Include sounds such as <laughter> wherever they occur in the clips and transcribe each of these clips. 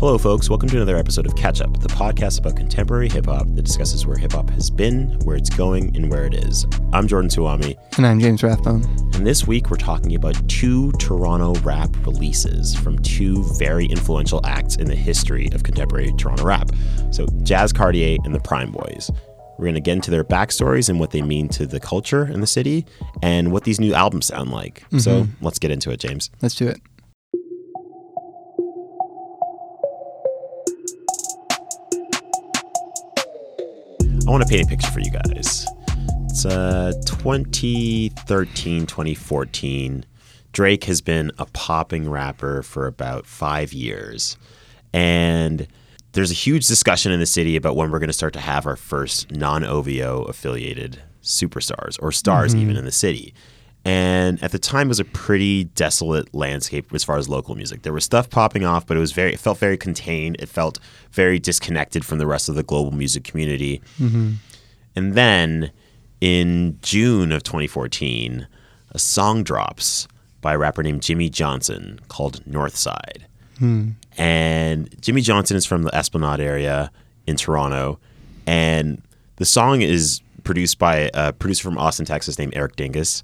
Hello, folks. Welcome to another episode of Catch Up, the podcast about contemporary hip hop that discusses where hip hop has been, where it's going, and where it is. I'm Jordan Suwami, And I'm James Rathbone. and this week we're talking about two Toronto rap releases from two very influential acts in the history of contemporary Toronto rap. So, Jazz Cartier and the Prime Boys. We're going to get into their backstories and what they mean to the culture in the city and what these new albums sound like. So, mm-hmm. let's get into it, James. Let's do it. I want to paint a picture for you guys. It's uh 2013, 2014. Drake has been a popping rapper for about five years. And there's a huge discussion in the city about when we're going to start to have our first non OVO affiliated superstars or stars, even in the city. And at the time, it was a pretty desolate landscape as far as local music. There was stuff popping off, but it was very, it felt very contained. It felt very disconnected from the rest of the global music community. Mm-hmm. And then in June of 2014, a song drops by a rapper named Jimmy Johnson called Northside. Hmm. And Jimmy Johnson is from the Esplanade area in Toronto. And the song is produced by uh, a producer from Austin, Texas named Eric Dingus.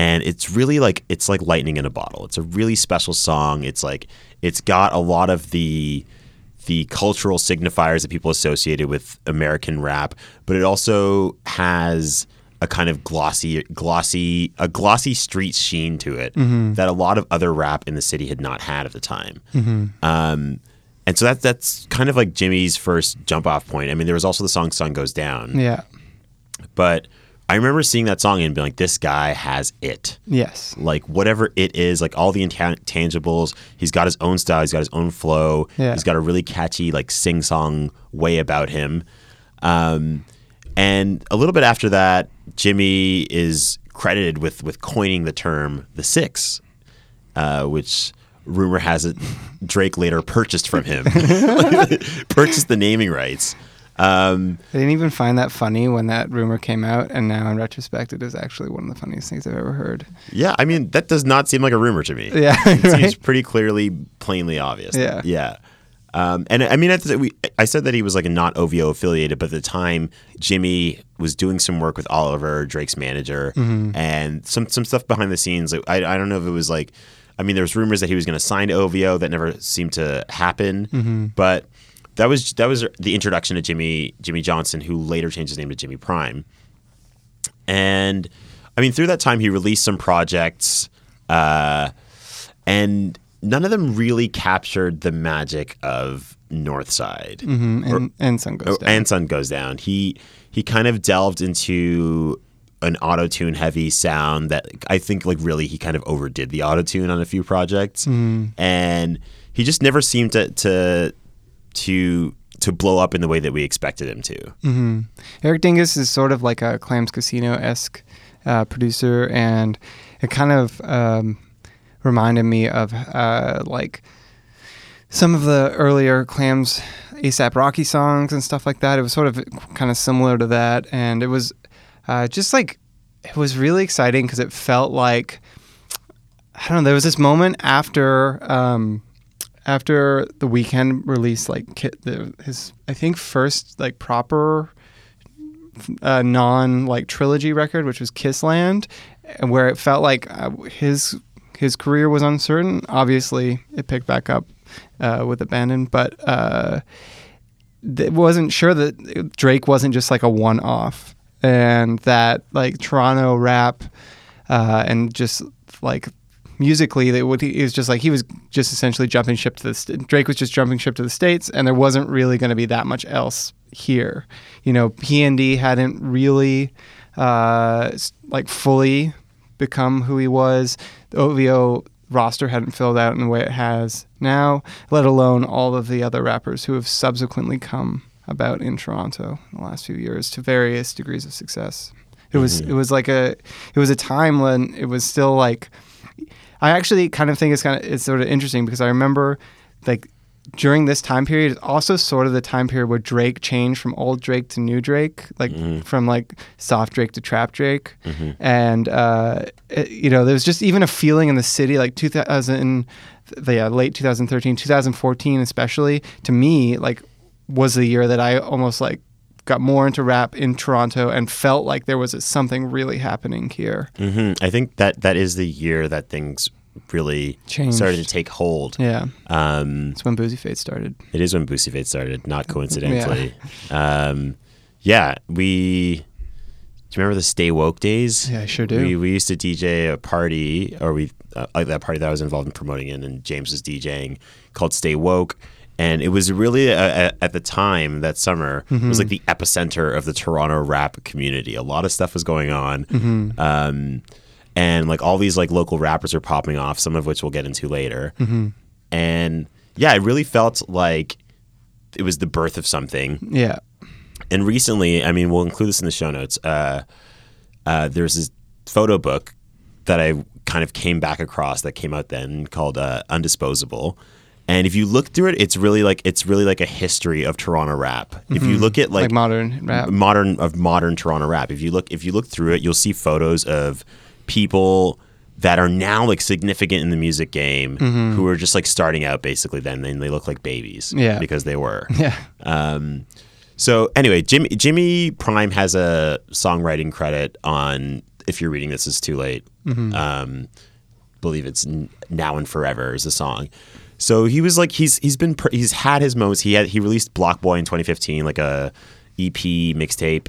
And it's really like it's like lightning in a bottle. It's a really special song. It's like it's got a lot of the the cultural signifiers that people associated with American rap, but it also has a kind of glossy, glossy, a glossy street sheen to it that a lot of other rap in the city had not had at the time. Um, and so that's that's kind of like Jimmy's first jump off point. I mean, there was also the song "Sun Goes Down," Yeah. but I remember seeing that song and being like, "This guy has it." Yes. like whatever it is, like all the intangibles. He's got his own style. He's got his own flow. Yeah. He's got a really catchy like sing song way about him. Um, and a little bit after that, Jimmy is credited with with coining the term the Six, uh, which rumor has it Drake later purchased from him, <laughs> <laughs> purchased the naming rights. Um, I didn't even find that funny when that rumor came out, and now in retrospect, it is actually one of the funniest things I've ever heard. yeah, I mean that does not seem like a rumor to me. <laughs> Yeah, it seems pretty clearly, plainly obvious. Yeah. yeah. Um, and I mean, we, I said that he was like a not OVO affiliated, but at the time, Jimmy was doing some work with Oliver, Drake's manager, Mm-hmm. and some some stuff behind the scenes. Like, I I don't know if it was like, I mean, there was rumors that he was going to sign to OVO that never seemed to happen, Mm-hmm. but that was that was the introduction to Jimmy Jimmy Johnson, who later changed his name to Jimmy Prime. And I mean, through that time, he released some projects, uh, and none of them really captured the magic of Northside. Mm, and, and Sun Goes Oh, Down. and Sun Goes Down. He he kind of delved into an auto tune heavy sound that I think like really he kind of overdid the auto tune on a few projects, and he just never seemed to to to to blow up in the way that we expected him to. Eric Dingus is sort of like a Clams Casino esque uh, producer, and it kind of um, reminded me of uh, like some of the earlier Clams ASAP Rocky songs and stuff like that. It was sort of kind of similar to that, and it was uh, just like it was really exciting because it felt like I don't know. There was this moment after. Um, after the Weeknd released like the, his I think first like proper uh, non like trilogy record, which was Kissland, and where it felt like uh, his his career was uncertain. Obviously, it picked back up uh, with Abandon, but uh, it wasn't sure that Drake wasn't just like a one off, and that like Toronto rap uh, and just like musically that what he, was just like he was just essentially jumping ship to the st- Drake was just jumping ship to the states and there wasn't really going to be that much else here. You know P&D hadn't really uh, like fully become who he was. The OVO roster hadn't filled out in the way it has now let alone all of the other rappers who have subsequently come about in Toronto in the last few years to various degrees of success. It was it was like a it was a time when it was still like I actually kind of think it's kind of it's sort of interesting because I remember like during this time period is also sort of the time period where Drake changed from old Drake to new Drake, like from like soft Drake to trap Drake, and uh, it- you know there was just even a feeling in the city like 2000 the late 2013, 2014 especially to me like was the year that I almost like got more into rap in Toronto and felt like there was something really happening here. hmm I think that that is the year that things really Changed. started to take hold. Yeah, Um, that's when Boosie Fade started. it is when Boosie Fade started, not coincidentally. Um, yeah, we. Do you remember the Stay Woke days? Yeah, I sure do. We, we used to DJ a party, or we uh, like that party that I was involved in promoting in, and James was DJing called Stay Woke. And it was really uh, at the time that summer it was like the epicenter of the Toronto rap community. A lot of stuff was going on, um, and like all these like local rappers are popping off. Some of which we'll get into later. And yeah, it really felt like it was the birth of something Yeah, and recently, I mean, we'll include this in the show notes. Uh, uh, there's this photo book that I kind of came back across that came out then called uh, Undisposable. And if you look through it, it's really like it's really like a history of Toronto rap. If you look at like, like, modern rap. modern of modern Toronto rap, if you look if you look through it, you'll see photos of people that are now like significant in the music game who are just like starting out basically then and they look like babies Yeah. because they were. <laughs> yeah, Um, so anyway, Jimmy Jimmy Prime has a songwriting credit on. If you're reading this, is too late. Um, believe it's now and forever is the song. So he was like he's he's been he's had his moments. He had he released Block Boy in 2015, like a EP mixtape,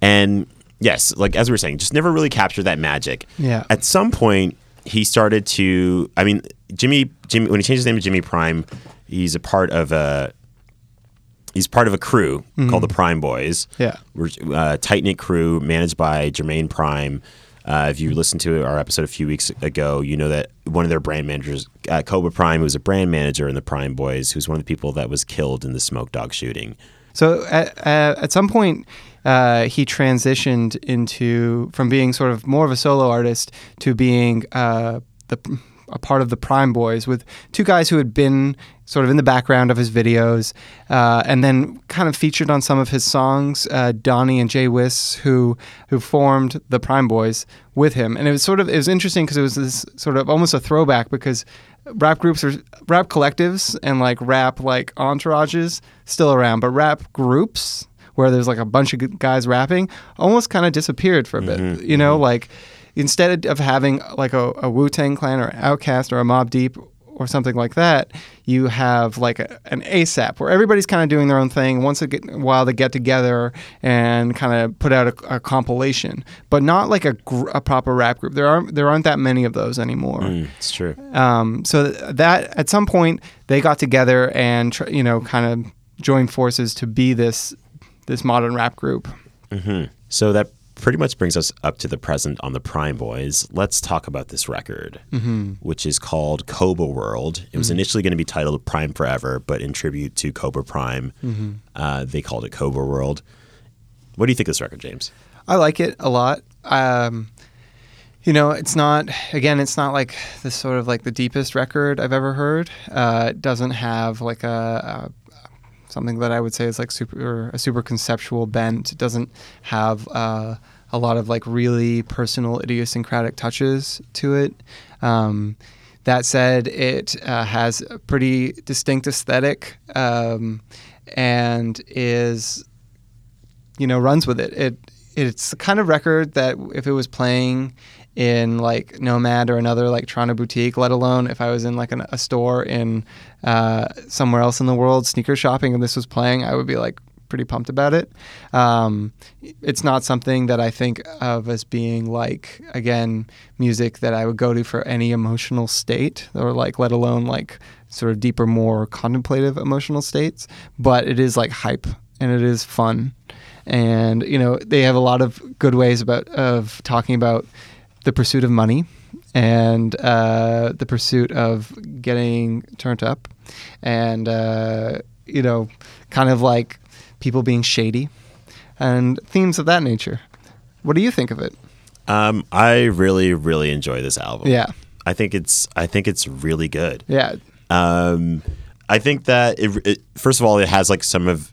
and yes, like as we were saying, just never really captured that magic. Yeah. At some point, he started to. I mean, Jimmy Jimmy when he changed his name to Jimmy Prime, he's a part of a he's part of a crew mm-hmm. called the Prime Boys. Yeah. We're a uh, tight knit crew managed by Jermaine Prime. Uh, if you listened to our episode a few weeks ago, you know that one of their brand managers, uh, Cobra Prime, who was a brand manager in the Prime Boys, who's one of the people that was killed in the Smoke Dawg shooting. So at, at, at some point, uh, he transitioned into from being sort of more of a solo artist to being uh, the a part of the Prime Boys with two guys who had been sort of in the background of his videos, uh, and then kind of featured on some of his songs. Uh, Donnie and Jay Whiss, who who formed the Prime Boys with him, and it was sort of it was interesting because it was this sort of almost a throwback because rap groups are rap collectives and like rap like entourages still around, but rap groups where there's like a bunch of guys rapping almost kind of disappeared for a bit. You know, like instead of having like a, a Wu Tang Clan or OutKast or a Mobb Deep or something like that, you have like a, an ASAP where everybody's kind of doing their own thing. Once a while they get together and kind of put out a, a compilation, but not like a, gr- a proper rap group. There aren't there aren't that many of those anymore. Mm, it's true. Um, so th- that at some point they got together and tr- you know kind of joined forces to be this this modern rap group. So that pretty much brings us up to the present on the Prime Boys. Let's talk about this record, which is called Cobra World. It was initially going to be titled Prime Forever, but in tribute to Cobra Prime, uh, they called it Cobra World. What do you think of this record, James? I like it a lot. Um, you know, it's not again, it's not like this sort of like the deepest record I've ever heard. Uh, it doesn't have like a, a something that I would say is like super a super conceptual bent. It doesn't have uh, a lot of like really personal idiosyncratic touches to it. Um, that said, it uh, has a pretty distinct aesthetic um, and is you know runs with it. It it's the kind of record that if it was playing in like Nomad or another like Toronto boutique, let alone if I was in like an, a store in uh, somewhere else in the world sneaker shopping and this was playing, I would be like pretty pumped about it. Um, it's not something that I think of as being like again music that I would go to for any emotional state or like let alone like sort of deeper, more contemplative emotional states. But it is like hype and it is fun and you know they have a lot of good ways about of talking about the pursuit of money and uh, the pursuit of getting turned up and uh, you know kind of like people being shady and themes of that nature what do you think of it Um, I really, really enjoy this album. yeah I think it's I think it's really good. yeah Um, I think that it, it, first of all, it has like some of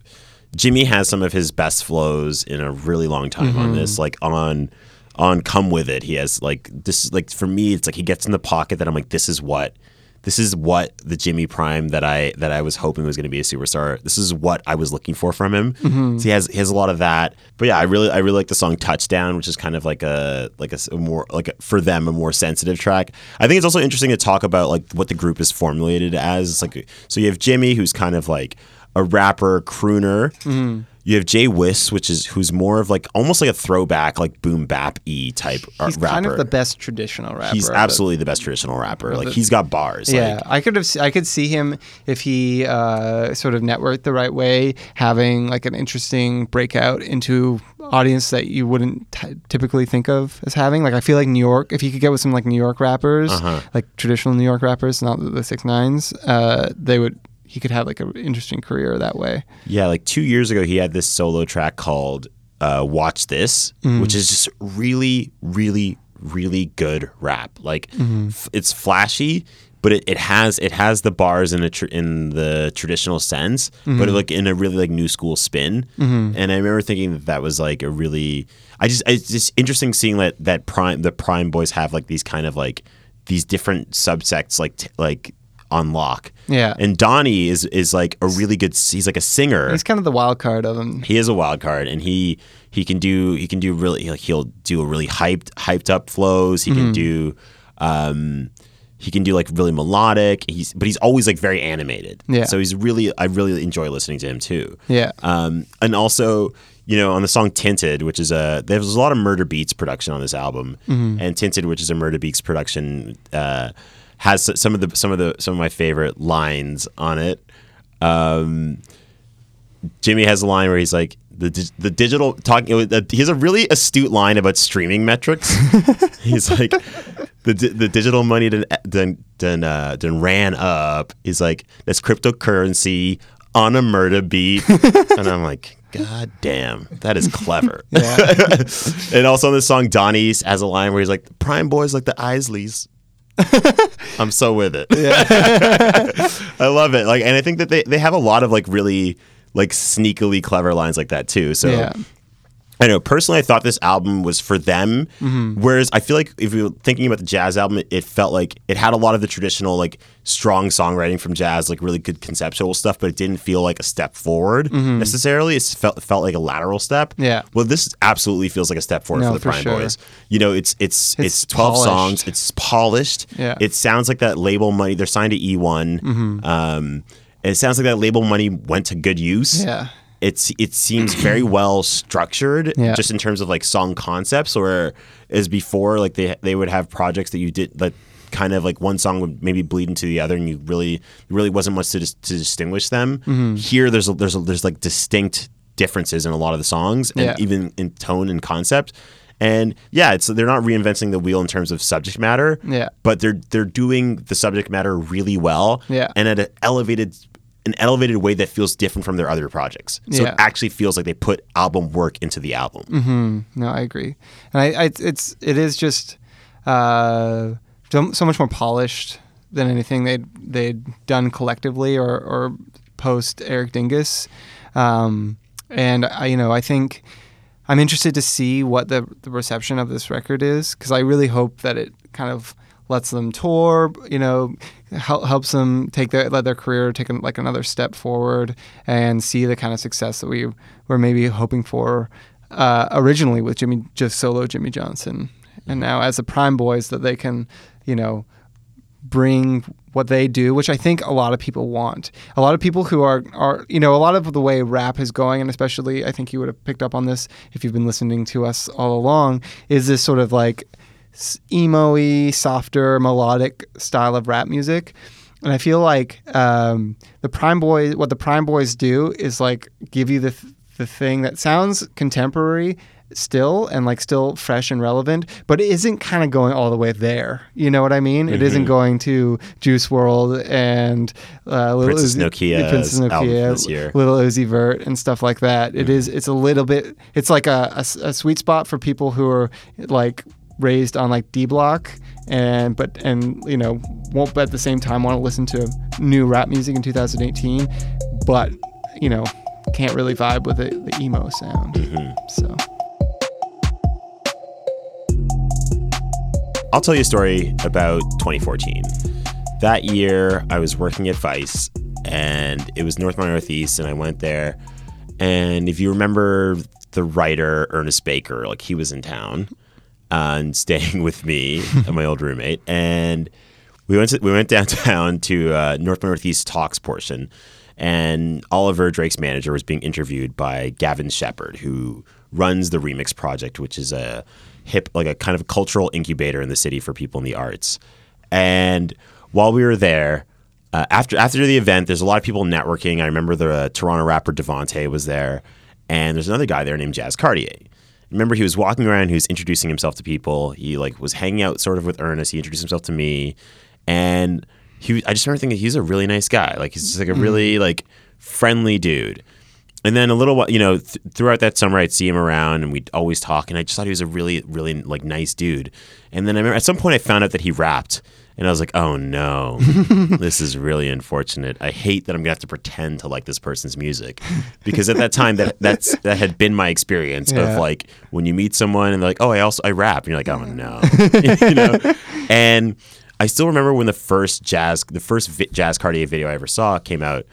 Jimmy has some of his best flows in a really long time on this. Like on on "Come with It," he has like this. Like for me, it's like he gets in the pocket that I'm like, this is what this is what the Jimmy Prime that I that I was hoping was going to be a superstar. This is what I was looking for from him. Mm-hmm. So he has he has a lot of that. But yeah, I really I really like the song Touchdown, which is kind of like a like a more like a, for them a more sensitive track. I think it's also interesting to talk about like what the group is formulated as. It's like so you have Jimmy, who's kind of like a rapper crooner. Mm-hmm. You have Jay Whiss, which is who's more of like almost like a throwback, like boom bap e type uh, He's rapper. kind of the best traditional rapper. He's of the- absolutely the best traditional rapper. Like the- he's got bars. Yeah, Like, I could have. I could see him if he uh, sort of networked the right way, having like an interesting breakout into audience that you wouldn't t- typically think of as having. Like I feel like New York, if he could get with some like New York rappers, Uh-huh. like traditional New York rappers, not the, the Six Nines, uh, they would. He could have like an interesting career that way. yeah, like two years ago, he had this solo track called uh, "Watch This," Mm-hmm. which is just really, really, really good rap. Like Mm-hmm. f- it's flashy, but it, it has it has the bars in a tr- in the traditional sense, Mm-hmm. but like in a really like new school spin. And I remember thinking that that was like a really. I just it's just interesting seeing that that prime the prime boys have like these kind of like these different subsects like t- like on lock. Yeah. And Donnie is is like a really good. He's like a singer. He's kind of the wild card of them. he is a wild card, and he he can do he can do really like he'll do a really hyped hyped up flows. He Mm-hmm. can do um he can do like really melodic. He's but he's always like very animated. Yeah. So he's really I really enjoy listening to him too. Yeah. Um, and also, you know, on the song "Tinted," which is a there's a lot of Murda Beatz production on this album, Mm-hmm. and "Tinted," which is a Murda Beatz production, uh, has some of the some of the some of my favorite lines on it. Um, Jimmy has a line where he's like. The, the digital talking he has a really astute line about streaming metrics. <laughs> He's like the, the digital money done, done, done, uh, done ran up. He's like that's cryptocurrency on a murder beat. <laughs> And i'm like god damn that is clever. <laughs> And also on the song donnie has a line where he's like prime boys like the isleys <laughs> i'm so with it <laughs> I love it. Like, and I think that they, they have a lot of like really like sneakily clever lines like that too. So Yeah. I know personally, I thought this album was for them. Mm-hmm. Whereas I feel like if you're thinking about the jazz album, it, felt like it had a lot of the traditional like strong songwriting from jazz, like really good conceptual stuff, but it didn't feel like a step forward necessarily. It felt felt like a lateral step. Mm-hmm. Yeah. Well, this absolutely feels like a step forward No, for the for Prime sure. Boys. You know, it's it's it's, It's twelve polished. songs. It's polished. Yeah. It sounds like that label money. They're signed to E1. Mm-hmm. Um, and it sounds like that label money went to good use. Yeah. It's it seems very <clears throat> well structured, Yeah. just in terms of like song concepts. Or as before, like they they would have projects that you did that kind of like one song would maybe bleed into the other, and you really really wasn't much to dis- to distinguish them. Mm-hmm. Here, there's a, there's a, there's like distinct differences in a lot of the songs, and Yeah. even in tone and concept. And yeah, it's they're not reinventing the wheel in terms of subject matter. Yeah. But they're they're doing the subject matter really well. Yeah. And at an elevated an elevated way that feels different from their other projects. So Yeah. it actually feels like they put album work into the album. Mm-hmm. No, I agree, and I, I it's it is just uh, so, much more polished than anything they'd they'd done collectively or or post Eric Dingus, um, and I you know I think I'm interested to see what the the reception of this record is because I really hope that it kind of lets them tour, you know, hel- helps them take their let their career take an, like another step forward and see the kind of success that we were maybe hoping for uh, originally with Jimmy just solo Jimmy Johnson, and now as the Prime Boys that they can, you know, bring what they do, which I think a lot of people want. A lot of people who are are you know a lot of the way rap is going, and especially I think you would have picked up on this if you've been listening to us all along, is this sort of like emo-y, softer, melodic style of rap music. And I feel like um, the Prime Boys, what the Prime Boys do is like give you the th- the thing that sounds contemporary still and like still fresh and relevant, but it isn't kind of going all the way there. You know what I mean? It isn't going to Juice WRLD and uh, Little Princess Uzi- Nokia's Princess Nokia, this year. Lil Uzi Vert and stuff like that. It is. It's a little bit. It's like a a sweet spot for people who are like raised on like D Block and but and you know won't at the same time want to listen to new rap music in 2018, but you know can't really vibe with the, the emo sound. Mm-hmm. So I'll tell you a story about 2014. that year I was working at Vice, and it was North by Northeast, and I went there. And if you remember the writer Ernest Baker, like he was in town and <laughs> staying with me and my old roommate, and we went to, we went downtown to uh, North Northeast talks portion, and Oliver Drake's manager was being interviewed by Gavin Sheppard, who runs the Remix Project, which is a hip like a kind of cultural incubator in the city for people in the arts. And while we were there, uh, after after the event, there's a lot of people networking. I remember the uh, Toronto rapper Devontée was there, and there's another guy there named Jazz Cartier. Remember, he was walking around. He was introducing himself to people. He like was hanging out sort of with Ernest. He introduced himself to me, and he. I just remember thinking he's a really nice guy. Like he's just like a mm-hmm. really like friendly dude. And then a little while, you know, th- throughout that summer, I'd see him around, and we'd always talk. And I just thought he was a really, really like nice dude. And then I remember at some point I found out that he rapped, and I was like, oh no, <laughs> this is really unfortunate. I hate that I'm gonna have to pretend to like this person's music, because at that time that that's that had been my experience Yeah. of like when you meet someone and they're like, oh, I also I rap, and you're like, oh no, <laughs> <laughs> you know. And I still remember when the first jazz, the first vi- Jazz Cartier video I ever saw came out.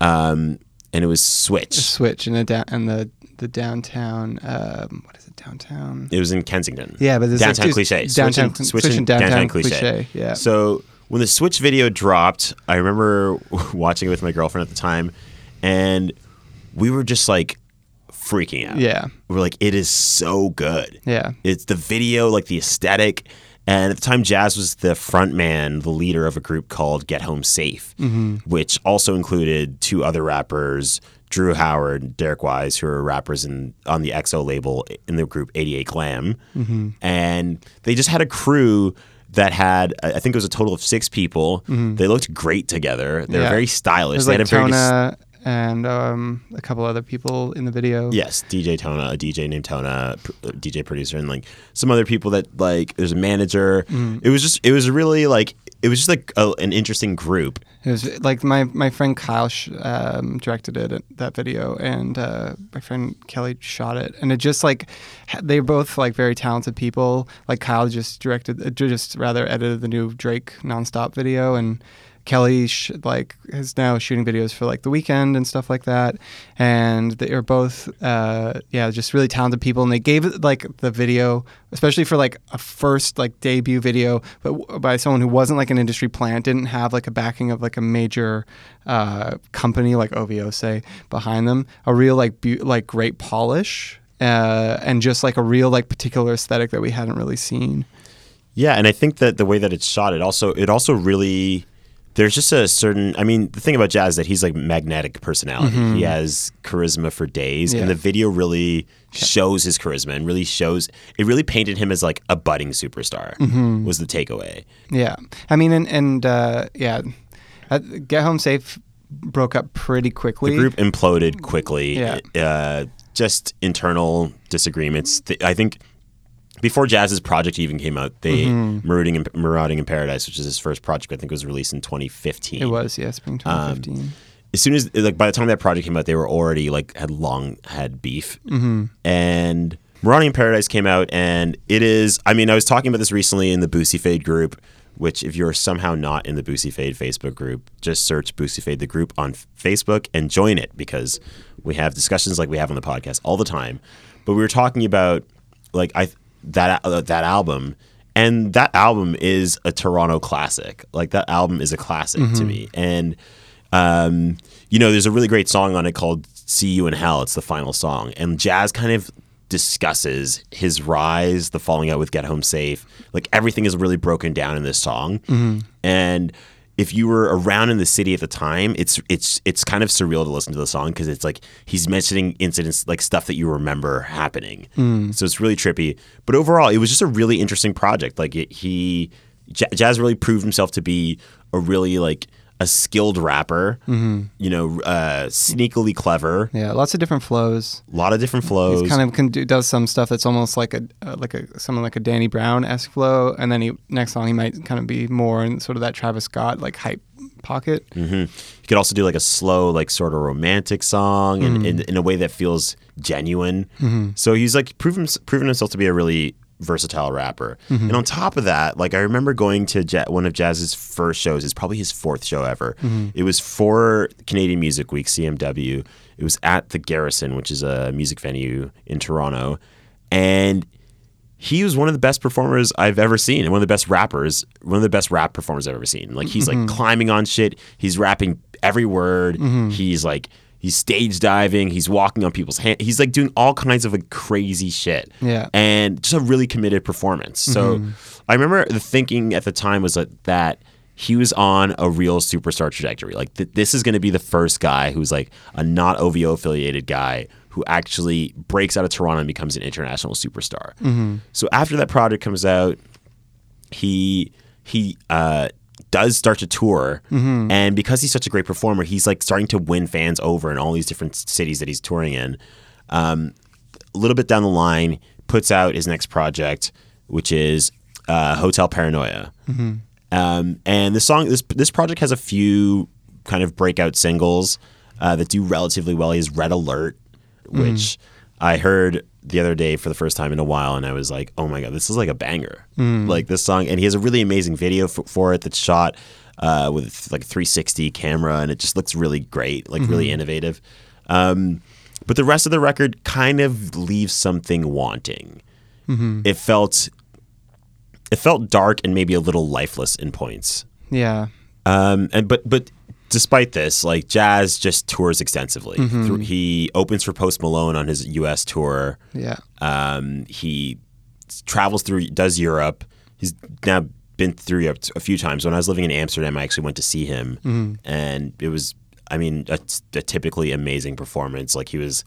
Um, and it was Switch. Switch in the down and the the downtown. Um, what it? Downtown. It was in Kensington. Yeah, but there's downtown like, cliche. Downtown, Switch switch, and- switch and and downtown, downtown cliche. cliche. Yeah. So when the Switch video dropped, I remember <laughs> watching it with my girlfriend at the time, and we were just like freaking out. yeah. we were like, it is so good. Yeah. It's the video, like the aesthetic. And at the time, Jazz was the front man, the leader of a group called Get Home Safe, mm-hmm. which also included two other rappers, Drew Howard, Derek Wise, who are rappers in, on the XO label in the group 88 Glam. Mm-hmm. And they just had a crew that had, I think it was a total of six people. Mm-hmm. They looked great together. They were Yeah. very stylish. They like had a very dis- Tona and um, a couple other people in the video. Yes, DJ Tona, a DJ named Tona, pr- uh, DJ producer, and like some other people that like. There's a manager. Mm. It was just, it was really like, it was just like a, an interesting group. It was like my my friend Kyle sh- um, directed it that video, and uh, my friend Kelly shot it, and it just like they're both like very talented people. Like Kyle just directed, uh, just rather edited the new Drake nonstop video, and Kelly sh- like is now shooting videos for like the Weeknd and stuff like that. And they are both uh, yeah, just really talented people, and they gave like the video, especially for like a first like debut video, but w- by someone who wasn't like an industry plant, didn't have like a backing of like a major uh, company like OVO say behind them, a real like bu- like great polish. Uh, and just like a real like particular aesthetic that we hadn't really seen. Yeah, and I think that the way that it's shot, it also, it also really. There's just a certain. I mean, the thing about Jazz is that he's like magnetic personality. He has charisma for days, Mm-hmm. Yeah. and the video really shows his charisma and really shows. It really painted him as like a budding superstar. Mm-hmm. Was the takeaway. Yeah, I mean, and and uh, yeah, uh, Get Home Safe broke up pretty quickly. The group imploded quickly. Yeah. Uh, just internal disagreements. I think before Jazz's project even came out, they Mm-hmm. Marauding, in, Marauding in Paradise, which is his first project, I think was released in 2015. It was yeah, spring 2015. As soon as like by the time that project came out, they were already like had long had beef. Mm-hmm. And Marauding in Paradise came out, and it is. I mean, I was talking about this recently in the Boosie Fade group. Which, if you're somehow not in the Boosie Fade Facebook group, just search Boosie Fade the group on Facebook and join it because we have discussions like we have on the podcast all the time. But we were talking about like I that uh, that album, and that album is a Toronto classic. Like that album is a classic to me, and um, you know, there's a really great song on it called "See You in Hell." It's the final song, and Jazz kind of discusses his rise, the falling out with "Get Home Safe." Like everything is really broken down in this song, and if you were around in the city at the time, it's it's it's kind of surreal to listen to the song because it's like he's mentioning incidents like stuff that you remember happening. Hmm. So it's really trippy. But overall, it was just a really interesting project. Like it, he, J- Jazz really proved himself to be a really like a skilled rapper. You know, uh, sneakily clever. yeah, lots of different flows. A lot of different flows. He kind of can do, does some stuff that's almost like a uh, like a something like a Danny Brown esque flow, and then he next song he might kind of be more in sort of that Travis Scott like hype pocket. hmm He could also do like a slow, like sort of romantic song, and in, in a way that feels genuine. So he's like proven proven himself to be a really versatile rapper. Mm-hmm. And on top of that, like I remember going to Ja- one of Jazz's first shows. It's probably his fourth show ever. Mm-hmm. It was for Canadian Music Week (CMW). It was at the Garrison, which is a music venue in Toronto, and he was one of the best performers I've ever seen, and one of the best rappers, one of the best rap performers I've ever seen. Like he's like mm-hmm. climbing on shit, he's rapping every word, he's like he's stage diving, he's walking on people's hands, he's like doing all kinds of like crazy shit. Yeah. and just a really committed performance. So mm-hmm. I remember the thinking at the time was that that he was on a real superstar trajectory. Like th- this is going to be the first guy who's like a not OVO affiliated guy who actually breaks out of Toronto and becomes an international superstar. Mm-hmm. So after that project comes out, he he uh, does start to tour, and because he's such a great performer, he's like starting to win fans over in all these different cities that he's touring in. Um, a little bit down the line, puts out his next project, which is uh, Hotel Paranoia. Um, and the song, this this project has a few kind of breakout singles uh, that do relatively well. He has Red Alert, which I heard the other day for the first time in a while, and I was like, "Oh my god, this is like a banger!" Like this song, and he has a really amazing video for, for it that's shot uh, with like a 360 camera, and it just looks really great, like really innovative. Um, but the rest of the record kind of leaves something wanting. It felt it felt dark and maybe a little lifeless in points. Yeah. Um, and but but despite this, like Jazz just tours extensively. Through, he opens for Post Malone on his U.S. tour. Yeah. Um, he travels through, does Europe. He's now been through Europe a few times. When I was living in Amsterdam, I actually went to see him, and it was, I mean, a, a typically amazing performance. Like he was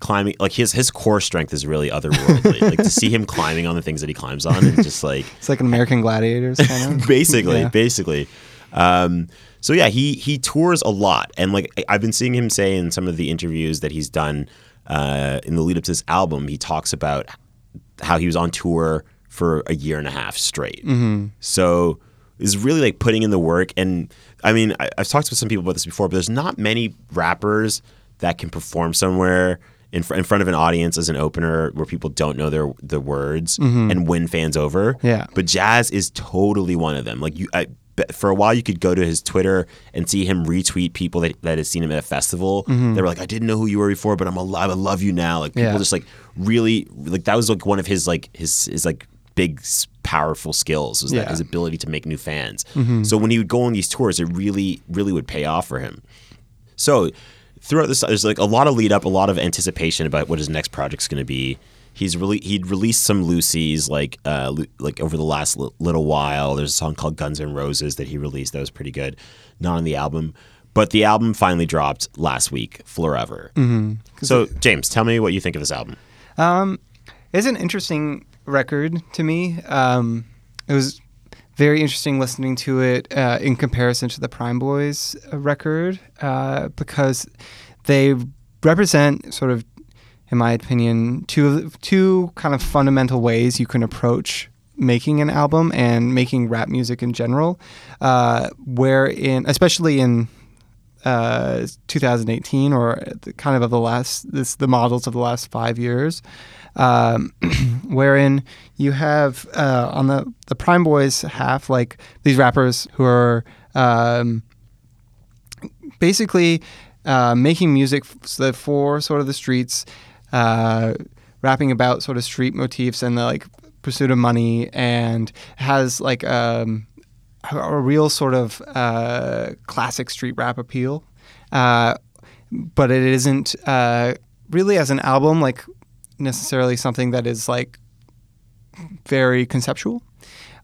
climbing, like his his core strength is really otherworldly. like to see him <laughs> climbing on the things that he climbs on, and just like It's like an American Gladiators kind of. <laughs> basically, Yeah. basically. Um, so yeah, he he tours a lot, and like I've been seeing him say in some of the interviews that he's done uh, in the lead up to this album, he talks about how he was on tour for a year and a half straight. So is really like putting in the work, and I mean I, I've talked to some people about this before, but there's not many rappers that can perform somewhere. In, fr- in front of an audience as an opener where people don't know their the words and win fans over Yeah. but Jazz is totally one of them. Like you, I, for a while, you could go to his Twitter and see him retweet people that, that had seen him at a festival. Mm-hmm. They were like, "I didn't know who you were before, but I'm alive. I love you now." Like people Yeah. just like really like that was like one of his like his his like big powerful skills was that his ability to make new fans. Mm-hmm. So when he would go on these tours, it really really would pay off for him. So throughout this, there's like a lot of lead up, a lot of anticipation about what his next project's going to be. He's really he'd released some Lucy's like uh like over the last li- little while. There's a song called Guns and Roses that he released that was pretty good, not on the album, but the album finally dropped last week, Fleurever. Mm-hmm. So James, tell me what you think of this album. Um, it's an interesting record to me. Um, it was very interesting listening to it uh, in comparison to the Prime Boys uh, record uh, because they represent sort of, in my opinion, two two kind of fundamental ways you can approach making an album and making rap music in general. Uh, wherein, especially in uh, 2018 or kind of of the last this the models of the last five years, um, <clears throat> wherein you have uh, on the the Prime Boys half like these rappers who are um, basically uh, making music for sort of the streets, uh, rapping about sort of street motifs and the like pursuit of money, and has like um, a, real sort of uh, classic street rap appeal. Uh, but it isn't uh, really as an album like necessarily something that is like very conceptual.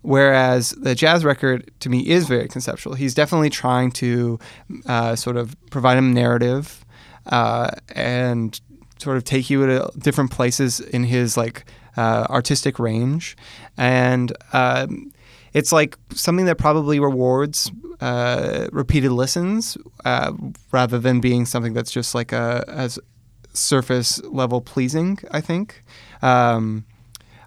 Whereas the jazz record to me is very conceptual. He's definitely trying to uh, sort of provide a narrative uh, and sort of take you to different places in his like uh, artistic range, and um, it's like something that probably rewards uh, repeated listens uh, rather than being something that's just like a as surface level pleasing. I think. Um,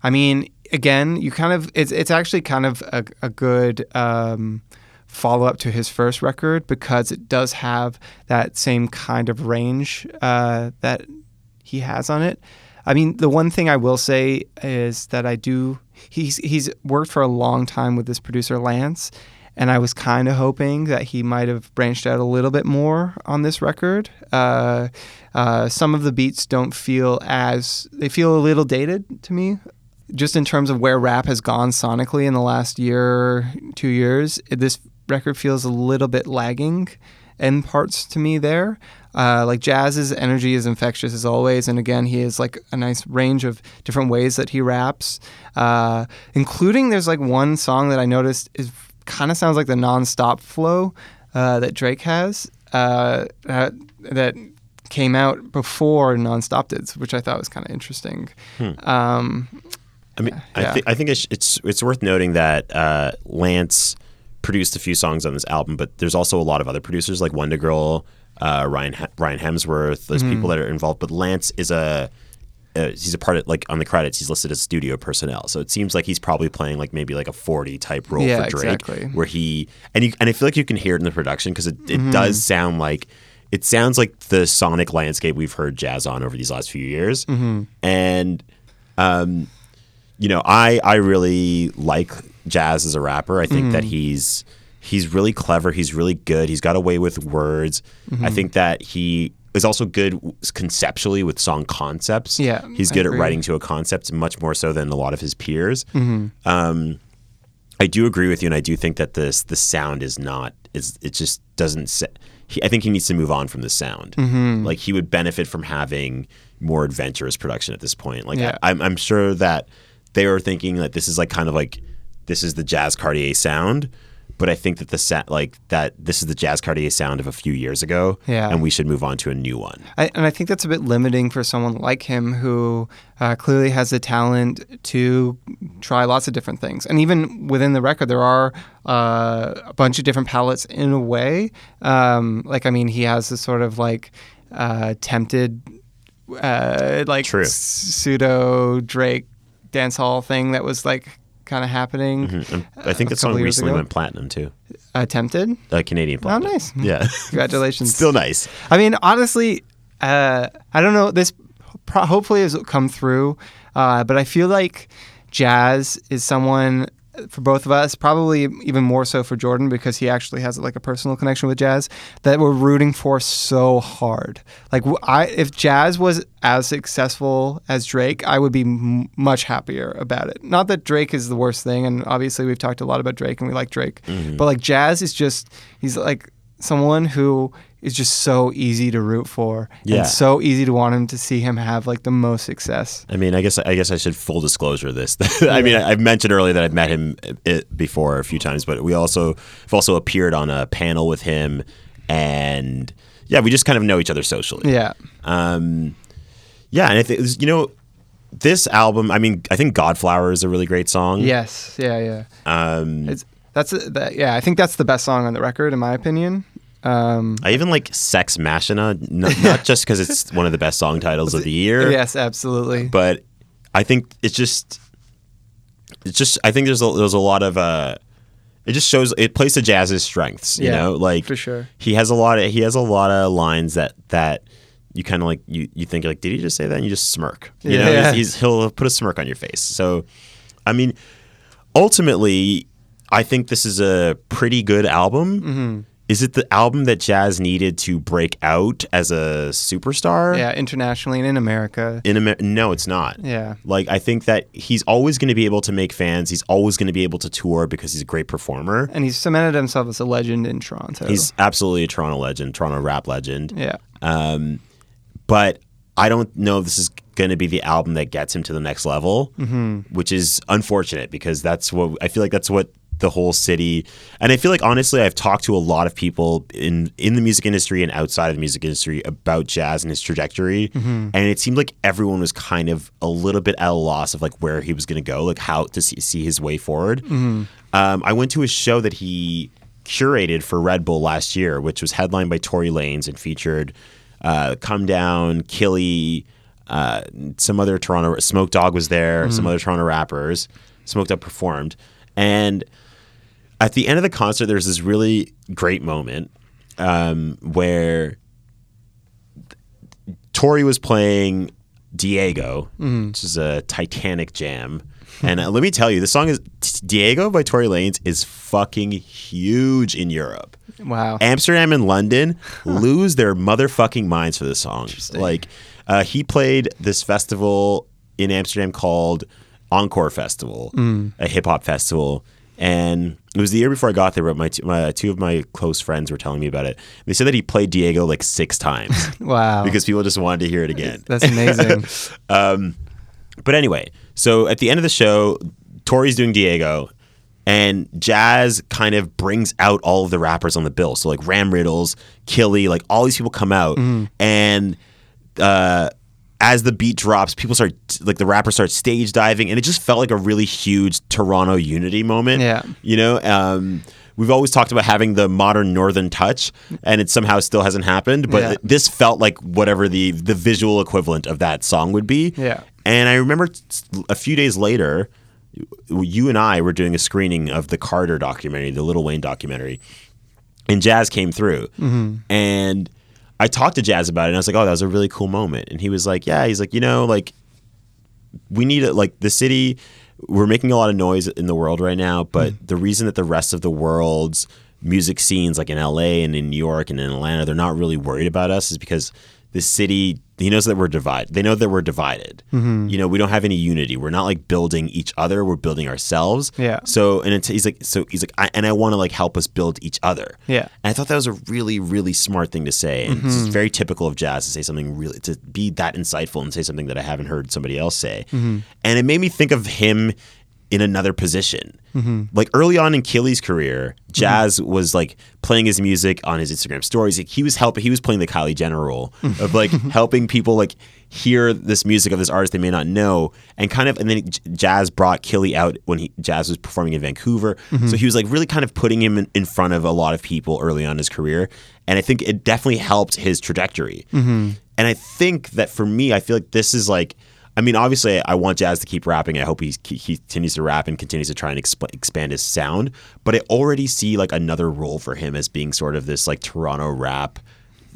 I mean, again, you kind of it's it's actually kind of a, a good um, follow up to his first record because it does have that same kind of range uh, that he has on it. I mean, the one thing I will say is that I do. He's he's worked for a long time with this producer Lance, and I was kind of hoping that he might have branched out a little bit more on this record. Uh, uh, some of the beats don't feel as they feel a little dated to me. Just in terms of where rap has gone sonically in the last year, two years, this record feels a little bit lagging in parts to me there. Uh, like Jazz's energy is infectious as always, and again, he has like a nice range of different ways that he raps, uh, including there's like one song that I noticed is kind of sounds like the non-stop flow uh, that Drake has uh, that came out before Nonstop did, which I thought was kind of interesting. Hmm. Um, I mean, yeah. I, th- I think it's, it's it's worth noting that uh, Lance produced a few songs on this album, but there's also a lot of other producers like WondaGurl, uh, Ryan Ryan Hemsworth. There's people that are involved, but Lance is a uh, he's a part of like on the credits he's listed as studio personnel. So it seems like he's probably playing like maybe like a 40 type role Yeah, for drake exactly. where he and you and i feel like you can hear it in the production because it, it does sound like it sounds like the sonic landscape we've heard jazz on over these last few years. And um you know i i really like jazz as a rapper. I think that he's he's really clever he's really good he's got a way with words i think that he is also good conceptually with song concepts Yeah, he's good at writing to a concept much more so than a lot of his peers um I do agree with you, and I do think that this the sound is not is it just doesn't. sa- He, I think he needs to move on from the sound. Mm-hmm. Like he would benefit from having more adventurous production at this point. Like Yeah. I, I'm, I'm sure that they were thinking that this is like kind of like this is the Jazz Cartier sound, but I think that the sa- like that this is the Jazz Cartier sound of a few years ago, Yeah. and we should move on to a new one. I, and I think that's a bit limiting for someone like him who uh, clearly has the talent to try lots of different things. And even within the record, there are uh, a bunch of different palettes in a way. Um, like, I mean, he has this sort of like uh, tempted, uh, like True. pseudo Drake dance hall thing that was like kind of happening. And I think that song recently ago. went platinum too. Attempted? tempted. Uh, Canadian platinum. nice. Yeah, <laughs> Congratulations. still nice. I mean, honestly, uh, I don't know. This pro- hopefully has come through, uh, but I feel like Jazz is someone for both of us, probably even more so for Jordan because he actually has like a personal connection with Jazz that we're rooting for so hard. Like, I if Jazz was as successful as Drake, I would be m- much happier about it. Not that Drake is the worst thing, and obviously we've talked a lot about Drake and we like Drake, mm-hmm. but like Jazz is just he's like someone who is just so easy to root for Yeah. and so easy to want him to see him have like the most success. I mean, I guess I guess I should full disclosure this. <laughs> I mean, I've mentioned earlier that I've met him before a few times, but we also have also appeared on a panel with him, and yeah, we just kind of know each other socially. Yeah. Um, yeah, and I think you know this album. I mean, I think Godflower is a really great song. Yes. Yeah. Yeah. Um, It's that's that, yeah. I think that's the best song on the record, in my opinion. Um, I even like Sex Machina, n- not <laughs> just because it's one of the best song titles of the year. yes, absolutely. but I think it's just it's just I think there's a, there's a lot of uh it just shows it plays to Jazz's strengths, you Yeah, know, like for sure. He has a lot of he has a lot of lines that that you kind of like you you think like did he just say that and you just smirk. You know, Yeah. he's, he's he'll put a smirk on your face. So I mean ultimately I think this is a pretty good album. Mm-hmm. Is it the album that Jazz needed to break out as a superstar? yeah, internationally and in America. In Amer- no, it's not. Yeah. Like I think that he's always going to be able to make fans. He's always going to be able to tour because he's a great performer. And he's cemented himself as a legend in Toronto. He's absolutely a Toronto legend, Toronto rap legend. yeah. Um, but I don't know if this is going to be the album that gets him to the next level, which is unfortunate because that's what I feel like that's what the whole city. And I feel like honestly I've talked to a lot of people in in the music industry and outside of the music industry about jazz and his trajectory. And it seemed like everyone was kind of a little bit at a loss of like where he was going to go like how to see, see his way forward. Um, I went to a show that he curated for Red Bull last year which was headlined by Tory Lanez and featured uh, Come Down, Killy, uh, some other Toronto Smoke Dawg was there, some other Toronto rappers. Smoked Up performed, and at the end of the concert, there's this really great moment um, where Tory was playing Diego, which is a Titanic jam. <laughs> And uh, let me tell you, the song is Diego by Tory Lanez is fucking huge in Europe. Wow. Amsterdam and London <laughs> lose their motherfucking minds for this song. Like, uh, he played this festival in Amsterdam called Encore Festival, a hip hop festival. And it was the year before I got there, but my, two, my two of my close friends were telling me about it. They said that he played Diego like six times <laughs> wow. because people just wanted to hear it again. that's amazing. <laughs> But anyway, so at the end of the show, Tory's doing Diego, and Jazz kind of brings out all of the rappers on the bill. So like Ramriddlz, Killy, like all these people come out, and uh, as the beat drops, people start like the rappers start stage diving, and it just felt like a really huge Toronto unity moment. Yeah. you know. Um, We've always talked about having the modern northern touch, and it somehow still hasn't happened. But Yeah. this felt like whatever the the visual equivalent of that song would be. Yeah. And I remember a few days later, you and I were doing a screening of the Carter documentary, the Lil Wayne documentary, and Jazz came through. And I talked to Jazz about it, and I was like, "Oh, that was a really cool moment." And he was like, "Yeah." He's like, "You know, like we need it. Like the city, we're making a lot of noise in the world right now, but mm. the reason that the rest of the world's music scenes, like in LA and in New York and in Atlanta, they're not really worried about us, is because the city." He knows that we're divided. They know that we're divided. You know, we don't have any unity. We're not like building each other. We're building ourselves. Yeah. So, and it's, he's like, so he's like, I, and I want to like help us build each other. Yeah. And I thought that was a really, really smart thing to say. And Mm-hmm. it's very typical of jazz to say something really, to be that insightful and say something that I haven't heard somebody else say. Mm-hmm. And it made me think of him in another position. Mm-hmm. Like early on in Killy's career, mm-hmm. Jazz was like playing his music on his Instagram stories. Like, he was helping, he was playing the Kylie Jenner role mm-hmm. of like <laughs> helping people like hear this music of this artist they may not know and kind of and then Jazz brought Killy out when he Jazz was performing in Vancouver. Mm-hmm. So he was like really kind of putting him in, in front of a lot of people early on in his career. And I think it definitely helped his trajectory. And I think that for me, I feel like this is like I mean, obviously, I want Jazz to keep rapping. I hope he, he continues to rap and continues to try and exp- expand his sound. But I already see like another role for him as being sort of this like Toronto rap,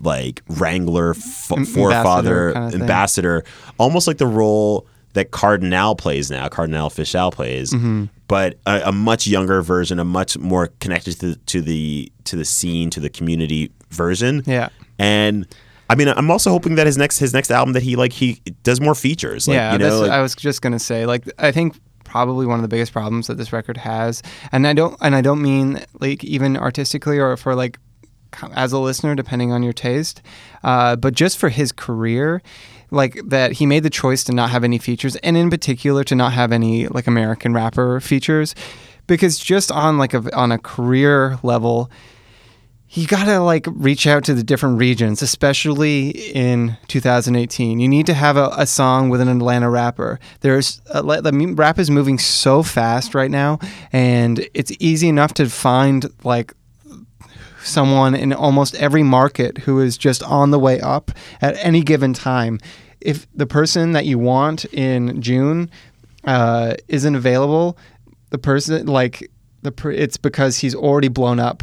like wrangler, f- forefather, kinda thing. ambassador, almost like the role that Cardinal plays now. Cardinal Offishall plays, Mm-hmm. but a, a much younger version, a much more connected to, to the to the scene, to the community version. Yeah. And I mean, I'm also hoping that his next his next album that he like he does more features. Like, yeah, you know, like- I was just gonna say. Like, I think probably one of the biggest problems that this record has, and I don't, and I don't mean like even artistically or for like as a listener, depending on your taste, uh, but just for his career. Like that, he made the choice to not have any features, and in particular, to not have any like American rapper features, because just on like a on a career level, you gotta like reach out to the different regions, especially in 2018. You need to have a, a song with an Atlanta rapper. There's a, the rap is moving so fast right now, and it's easy enough to find like someone in almost every market who is just on the way up at any given time. If the person that you want in June uh, isn't available, the person like the it's because he's already blown up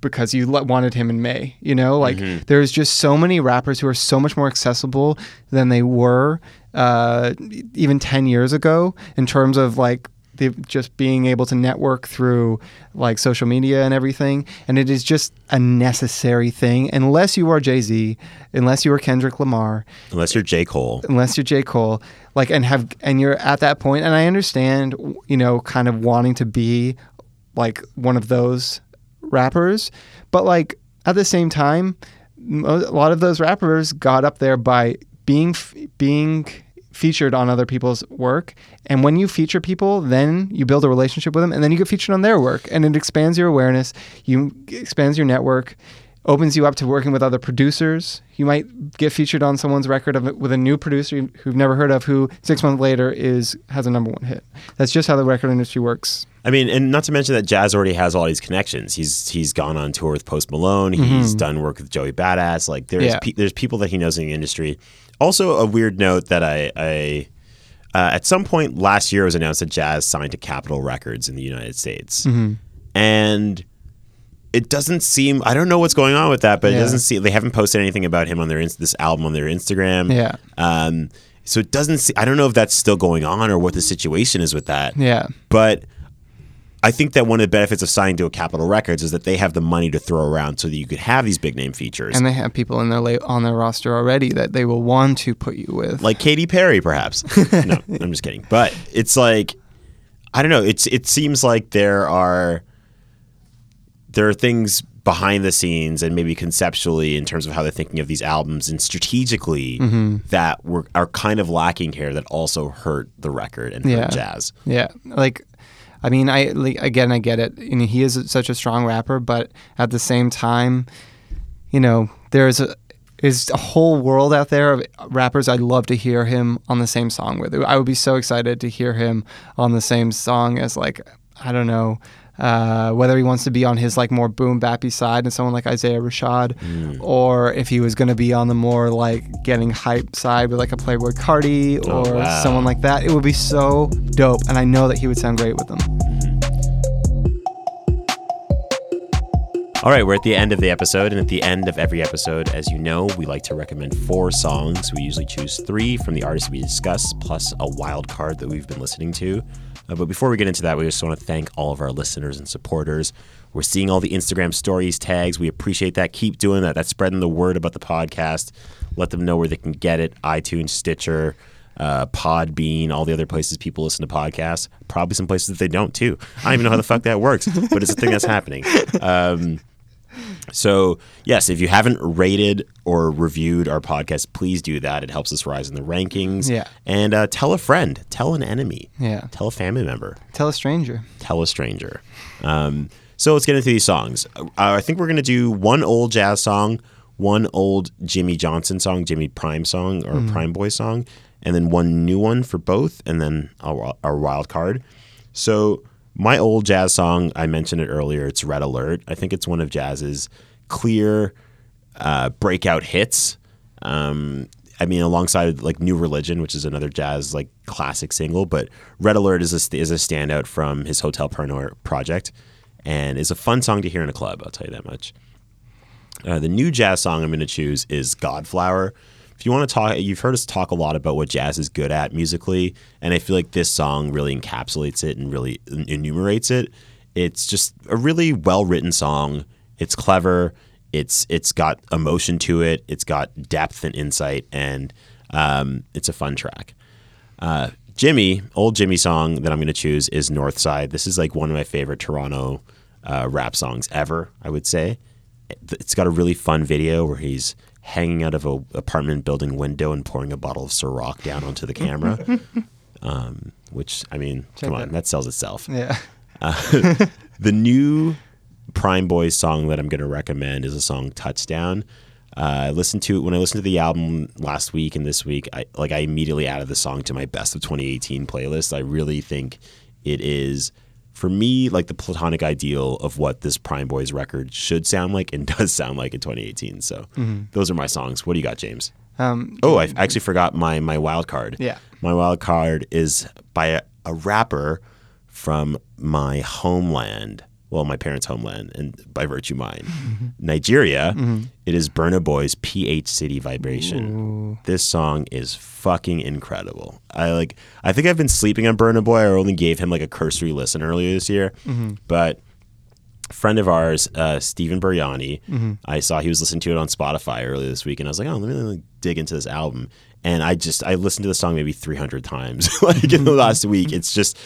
because you wanted him in May. You know, like there's just so many rappers who are so much more accessible than they were uh, even ten years ago in terms of like the just being able to network through like social media and everything. And it is just a necessary thing unless you are Jay Z, unless you are Kendrick Lamar, unless you're J Cole. unless you're J. Cole, like and have and you're at that point, and I understand, you know, kind of wanting to be like one of those rappers, but like at the same time, a lot of those rappers got up there by being being featured on other people's work and when you feature people then you build a relationship with them and then you get featured on their work and it expands your awareness you expands your network opens you up to working with other producers. You might get featured on someone's record of with a new producer who've never heard of, who six months later is has a number one hit. That's just how the record industry works. I mean, and not to mention that Jazz already has all these connections. He's he's gone on tour with Post Malone. He's done work with Joey Badass. Like there's Mm-hmm. Yeah. pe- there's people that he knows in the industry. Also, a weird note that I, I uh, at some point last year it was announced that Jazz signed to Capitol Records in the United States, Mm-hmm. and it doesn't seem. I don't know what's going on with that, but it doesn't seem they haven't posted anything about him on their this album on their Instagram. Yeah. Um, so it doesn't. See, I don't know if that's still going on or what the situation is with that. Yeah. But I think that one of the benefits of signing to a Capitol Records is that they have the money to throw around so that you could have these big name features. And they have people in their la- on their roster already that they will want to put you with. like Katy Perry, perhaps. <laughs> no, I'm just kidding. But it's like I don't know. It's it seems like there are there are things behind the scenes and maybe conceptually in terms of how they're thinking of these albums and strategically Mm-hmm. that were are kind of lacking here that also hurt the record and hurt Yeah. jazz. Yeah, like, I mean, I like, again, I get it. You know, he is such a strong rapper, but at the same time, you know, there's a is a whole world out there of rappers I'd love to hear him on the same song with. I would be so excited to hear him on the same song as like I don't know. Uh, whether he wants to be on his like more boom bappy side and someone like Isaiah Rashad, Mm. or if he was going to be on the more like getting hype side with like a Playboi Carti Oh, or wow. someone like that, it would be so dope. And I know that he would sound great with them. All right, we're at the end of the episode, and at the end of every episode, as you know, we like to recommend four songs. We usually choose three from the artists we discuss, plus a wild card that we've been listening to. Uh, but before we get into that, we just want to thank all of our listeners and supporters. We're seeing all the Instagram stories tags. We appreciate that. Keep doing that. That's spreading the word about the podcast. Let them know where they can get it iTunes, Stitcher, uh, Podbean, all the other places people listen to podcasts. Probably some places that they don't too. I don't even know how the fuck that works, but it's a thing that's happening. Um, so, yes, if you haven't rated or reviewed our podcast, please do that. It helps us rise in the rankings. Yeah. And uh, tell a friend, tell an enemy, Yeah. tell a family member, Tell a stranger. tell a stranger. Um, so, let's get into these songs. Uh, I think we're going to do one old jazz song, one old Jimmy Johnson song, Jimmy Prime song, or Prime Boy song, and then one new one for both, and then our, our wild card. So, my old jazz song, I mentioned it earlier, it's Red Alert. I think it's one of jazz's clear uh, breakout hits. Um, I mean, alongside like New Religion, which is another jazz like classic single, but Red Alert is a, is a standout from his Hotel Paranoia project, and is a fun song to hear in a club. I'll tell you that much. Uh, the new jazz song I'm going to choose is Godflower. If you want to talk, you've heard us talk a lot about what jazz is good at musically, and I feel like this song really encapsulates it and really enumerates it. It's just a really well written song. It's clever. It's it's got emotion to it. It's got depth and insight, and um, it's a fun track. Uh, Jimmy, old Jimmy song that I'm going to choose is Northside. This is like one of my favorite Toronto uh, rap songs ever. I would say it's got a really fun video where he's hanging out of a apartment building window and pouring a bottle of Ciroc down onto the camera. <laughs> um, which I mean, come on, that. that sells itself. Yeah. <laughs> The new Prime Boys song that I'm going to recommend is a song "Touchdown." Uh, I listened to it when I listened to the album last week and this week. I like I immediately added the song to my best of 2018 playlist. I really think it is for me like the platonic ideal of what this Prime Boys record should sound like and <laughs> does sound like in 2018. So those are my songs. What do you got, James? Um, Oh, I actually forgot my my wild card. Yeah. My wild card is by a, a rapper from my homeland. Well, my parents' homeland, and by virtue mine, Nigeria. Mm-hmm. It is Burna Boy's "PH City Vibration." This song is fucking incredible. I like. I think I've been sleeping on Burna Boy. I only gave him like a cursory listen earlier this year, mm-hmm. but a friend of ours, uh, Stephen Biryani, mm-hmm. I saw he was listening to it on Spotify earlier this week, and I was like, oh, let me like, dig into this album. And I just I listened to the song maybe 300 times <laughs> like in the last week. It's just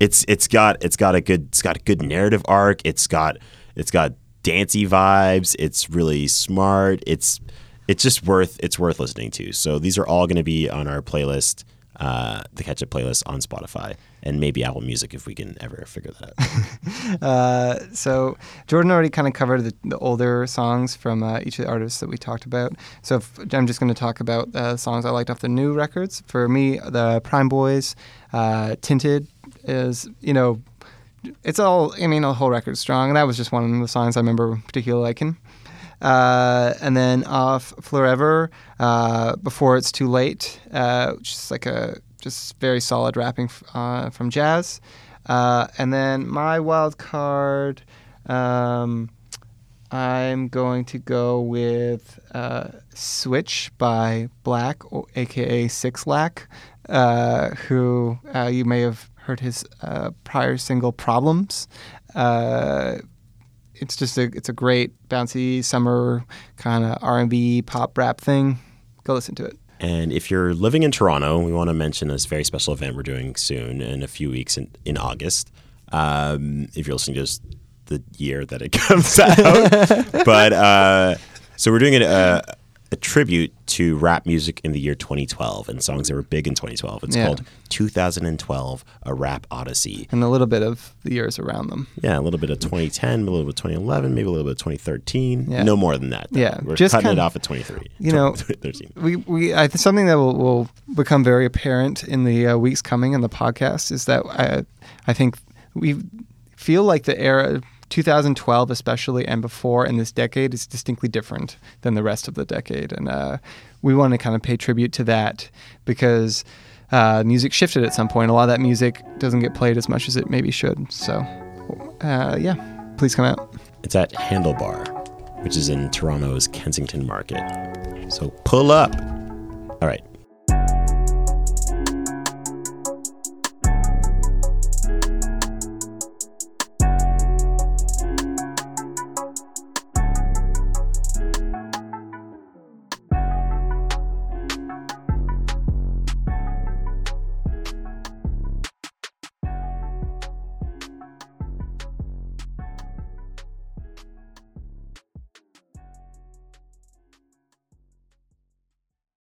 it's it's got it's got a good it's got a good narrative arc. It's got it's got dancey vibes. It's really smart. It's it's just worth it's worth listening to. So these are all going to be on our playlist, uh, the Ketchup playlist on Spotify and maybe Apple Music if we can ever figure that out. <laughs> Uh, so Jordan already kind of covered the, the older songs from uh, each of the artists that we talked about. So if, I'm just going to talk about uh, songs I liked off the new records. For me, the Prime Boys, uh, Tinted is you know, it's all. I mean, the whole record's strong, and that was just one of the songs I remember particularly liking. Uh, and then off Fleurever, uh, Before It's Too Late, uh, which is like a just very solid rapping f- uh, from Jazz. And then my wild card, um, I'm going to go with Switch by Black, aka Six Lack, who you may have heard his prior single "Problems." Uh, it's just a it's a great bouncy summer kind of R&B pop rap thing. Go listen to it. And if you're living in Toronto, we want to mention this very special event we're doing soon in a few weeks in, in August. Um, if you're listening to this the year that it <laughs> comes out. <laughs> but uh, so we're doing a, a, tribute to rap music in the year 2012 and songs that were big in 2012. It's yeah. called 2012: A Rap Odyssey, and a little bit of the years around them. Yeah, a little bit of 2010, a little bit of 2011, maybe a little bit of 2013. Yeah. No more than that. Though. Yeah, we're just cutting it off at 23. <laughs> You know, <laughs> 13. We we I, something that will, will become very apparent in the uh, weeks coming in the podcast is that I I think we feel like the era 2012 especially and before in this decade is distinctly different than the rest of the decade. And uh, we want to kind of pay tribute to that because uh, music shifted at some point. A lot of that music doesn't get played as much as it maybe should. So uh, yeah please come out. It's at handlebar which is in toronto's kensington market. So pull up. All right